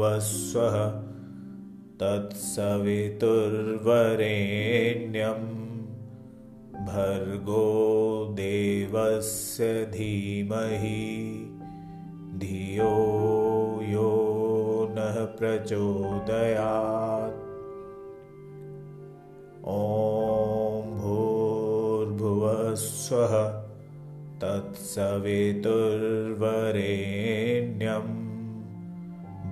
भूर्भुवस्वः तत्सवितुर्वरेण्यं भर्गो देवस्य धीमहि धियो यो नः प्रचोदयात्। ॐ भूर्भुवस्वः तत्सवितुर्वरेण्यं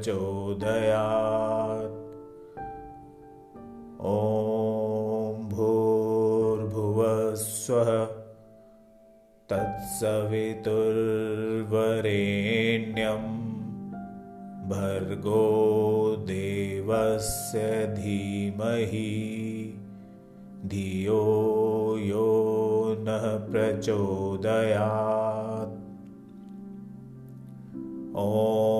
प्रचोदयात् ॐ भूर्भुवस्वः तत्सवितुर्वरेण्यं भर्गो देवस्य धीमहि। धियो यो नः प्रचोदयात्। ॐ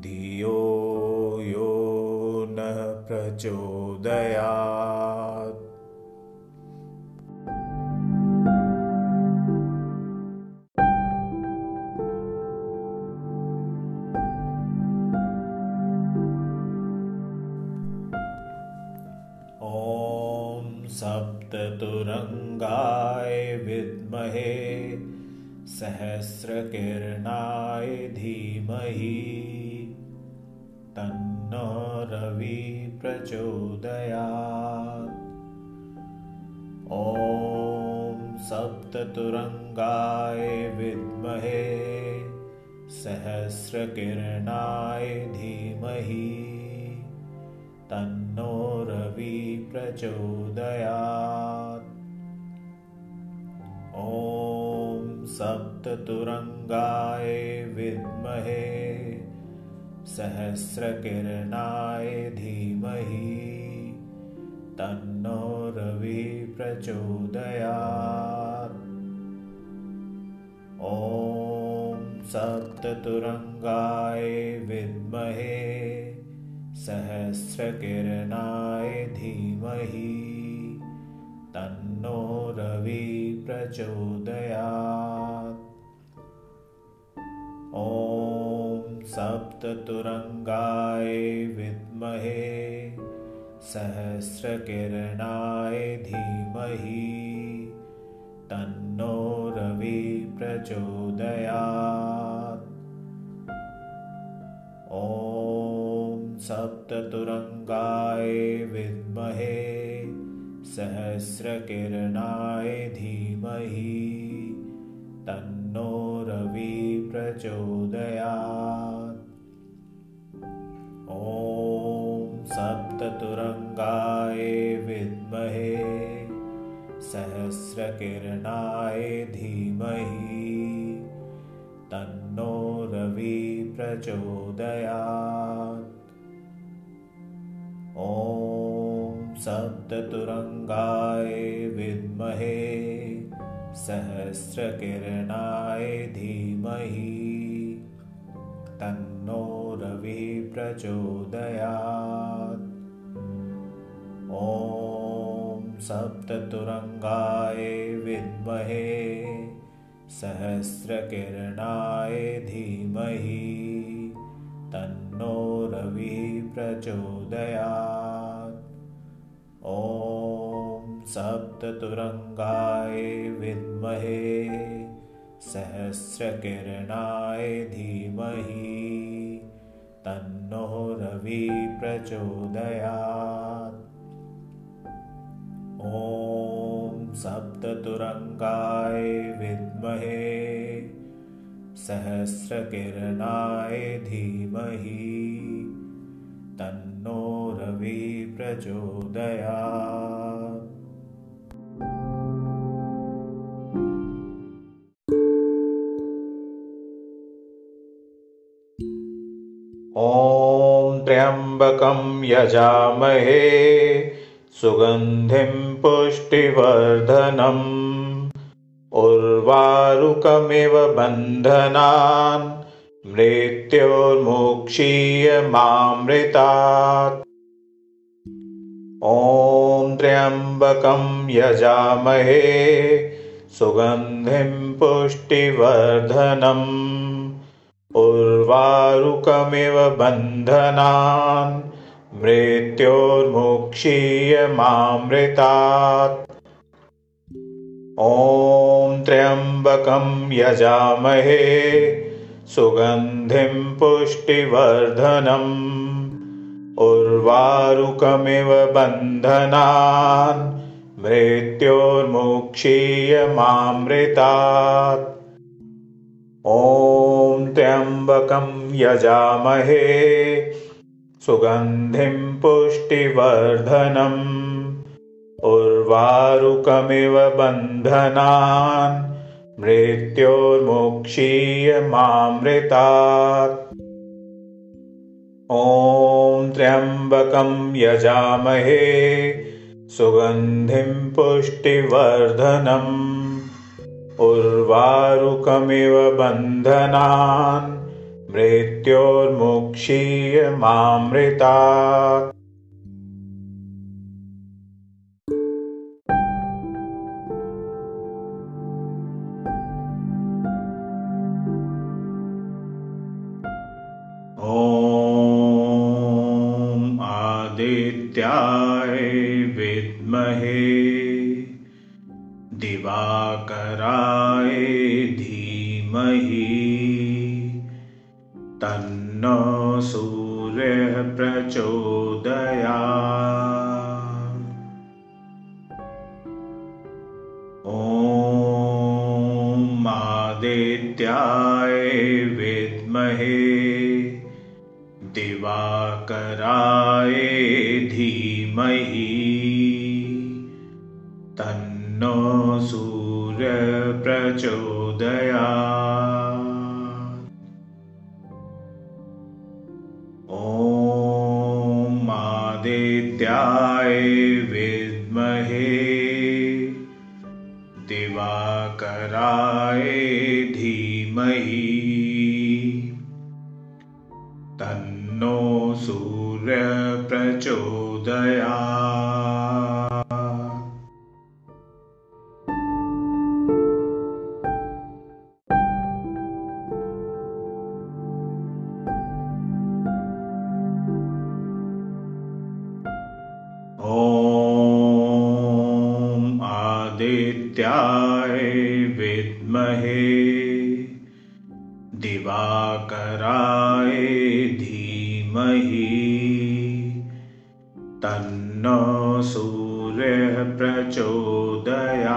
धियो यो नः प्रचोदयात्। सप्ततुरङ्गाय विद्महे सहस्रकिरणाय धीमहि। तन्नो रवि प्रचोदयात् ॐ सप्ततुरङ्गाय विद्महे सहस्रकिरणाय धीमहि तन्नो रवि प्रचोदयात् ॐ सप्त सप्ततुरङ्गाय विद्महे सहस्रकिरणाय धीमहि तन्नो रवि प्रचोदयात्। ॐ सप्ततुरङ्गाय विद्महे सहस्रकिरणाय धीमहि तन्नो रवि प्रचोदयात्। ॐ सप्ततुरङ्गाय विद्महे सहस्रकिरणाय धीमहि तन्नो रवि प्रचोदयात्। ॐ सप्ततुरङ्गाय विद्महे सहस्रकिरणाय धीमहि तन्नो रवि प्रचोदयात् सप्ततुरङ्गाय विद्महे सहस्रकिरणाय धीमहि तन्नो रवि प्रचोदयात्। ॐ सप्ततुरङ्गाय विद्महे सहस्रकिरणाय धीमहि तन्नो रवि प्रचोदयात् ॐ सप्ततुरङ्गाय विद्महे सहस्रकिरणाय धीमहि तन्नो रवि प्रचोदयात्। ॐ सप्ततुरङ्गाय विद्महे सहस्रकिरणाय धीमहि तन्नो रवि प्रचोदयात् ॐ सप्ततुरङ्गाय विद्महे सहस्रकिरणाय धीमहि तन्नो रवि प्रचोदयात्। ॐ त्र्यम्बकं यजामहे सुगन्धिं पुष्टिवर्धनम् उर्वारुकमिव बन्धनान् मृत्योर्मुक्षीयमामृतात् ॐ त्र्यम्बकं यजामहे सुगन्धिं पुष्टिवर्धनम्। उर्वारुकमिव बन्धनान् मृत्योर्मुक्षीयमामृतात् ॐ त्र्यम्बकं यजामहे सुगन्धिं पुष्टिवर्धनम् उर्वारुकमिव बन्धनान् मृत्योर्मुक्षीयमामृतात् ॐ त्र्यम्बकं यजामहे सुगन्धिं पुष्टिवर्धनम् उर्वारुकमिव बन्धनान् मृत्योर्मुक्षीयमामृतात् ॐ त्र्यम्बकं यजामहे सुगन्धिं पुष्टिवर्धनम् उर्वारुकमिव बन्धनान् मृत्योर्मुक्षीयमामृतात् ॐ आदित्याय विद्महे दिवाकराय प्रचोदयात् ॐ आदित्याय विद्महे दिवाकराय धीमहि। तन्नो सूर्यः तन्नो सूर्यप्रचोदया सूर्यः प्रचोदया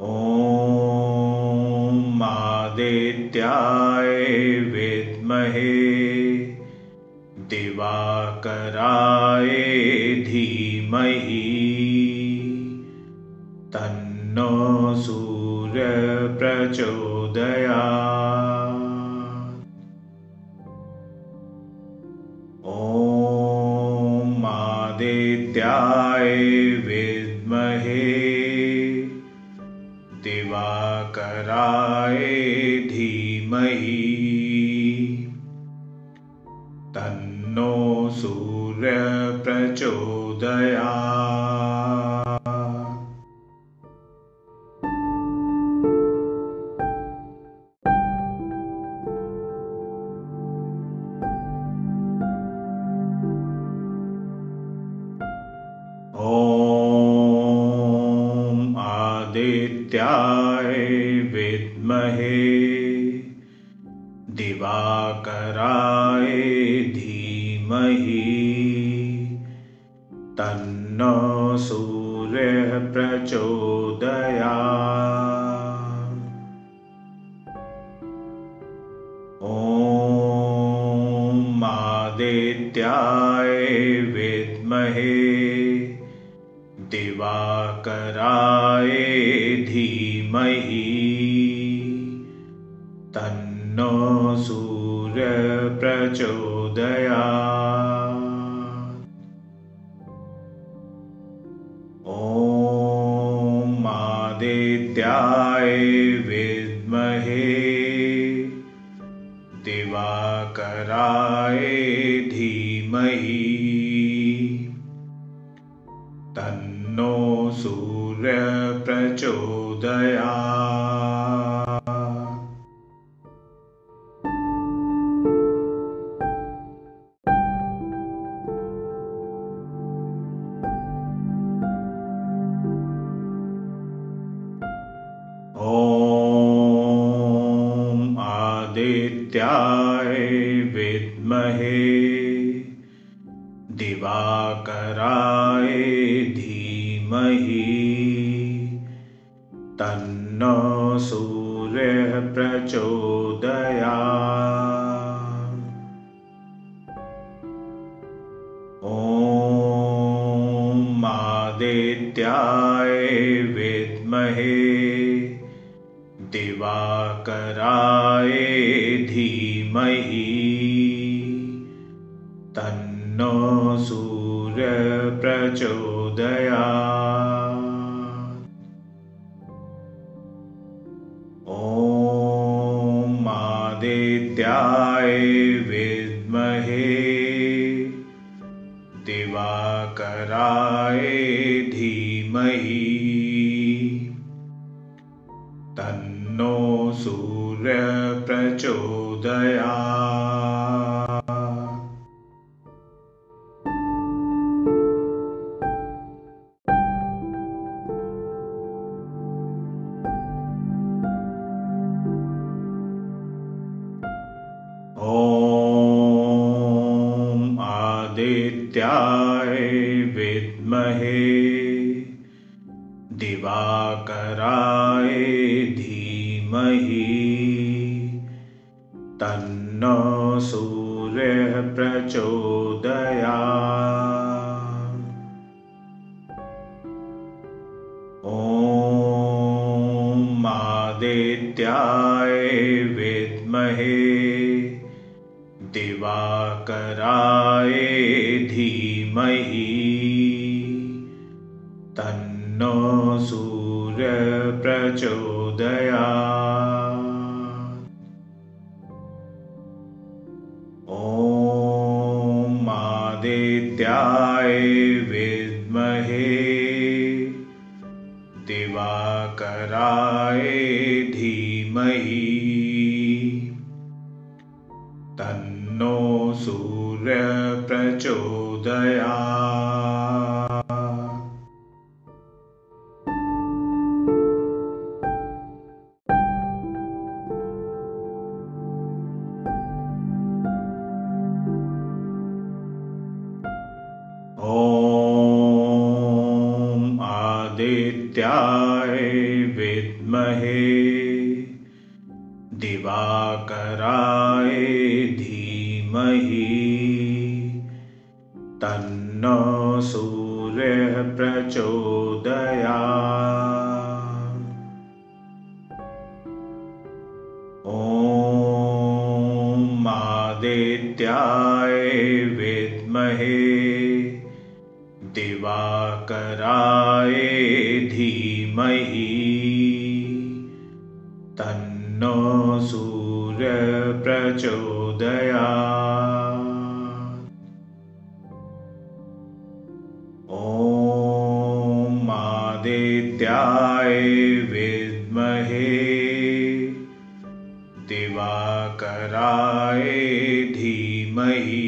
ॐ आदित्याय विद्महे दिवाकराय धीमहि। तन्नो सूर्यप्रचोदया ॐ विद्महे दिवाकराय विद्महे दिवाकराय धीमहि तन्नो सूर्यः प्रचोदया ॐ विद्महे दिवाकराय धीमहि। सूर्यप्रचोदया ॐ आदित्याय विद्महे दिवाकराय धीमहि। तन्नो सूर्यप्रचोदया ॐ आदित्याय विद्महे। दिवाकराय धीमहि। तन्नो सूर्यः प्रचोदया दिवाकराय धीमहि। तन्नो सूर्यप्रचोदया आदित्याय विद्महे दिवाकराय धीमहि। तन्नो सूर्यप्रचोदया धीमहि धीमहि। तन्नो सूर्यः प्रचोदया ॐ आदित्याय विद्महे। दिवाकराय धीमहि आदित्याय विद्महे। दिवाकराय धीमहि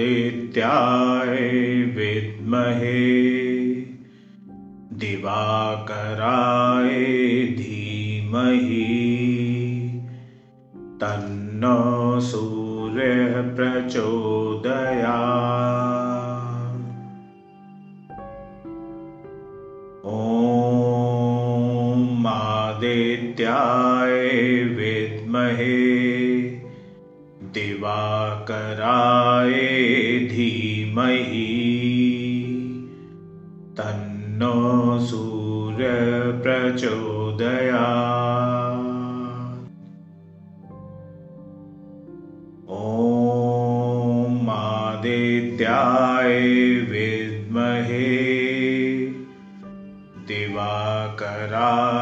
आदित्याय विद्महे। दिवाकराय धीमहि। तन्नो सूर्यः प्रचोदया ॐ आदित्याय विद्महे। दिवाकराय तन्नो सूर्यप्रचोदया ॐ आदित्याय विद्महे दिवाकराय